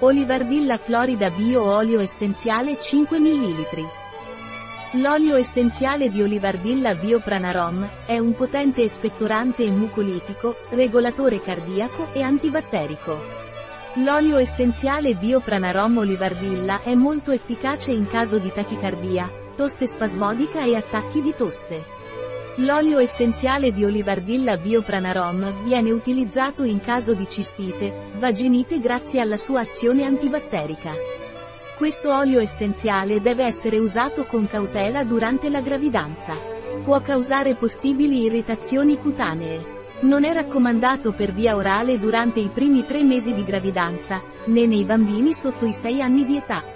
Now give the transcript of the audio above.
Olivardilla Florida Bio Olio Essenziale 5 ml. L'olio essenziale di Olivardilla Biopranarom è un potente espettorante e mucolitico, regolatore cardiaco e antibatterico. L'olio essenziale Biopranarom Olivardilla è molto efficace in caso di tachicardia, tosse spasmodica e attacchi di tosse. L'olio essenziale di Olivardilla Biopranarom viene utilizzato in caso di cistite, vaginite grazie alla sua azione antibatterica. Questo olio essenziale deve essere usato con cautela durante la gravidanza. Può causare possibili irritazioni cutanee. Non è raccomandato per via orale durante i primi tre mesi di gravidanza, né nei bambini sotto i 6 anni di età.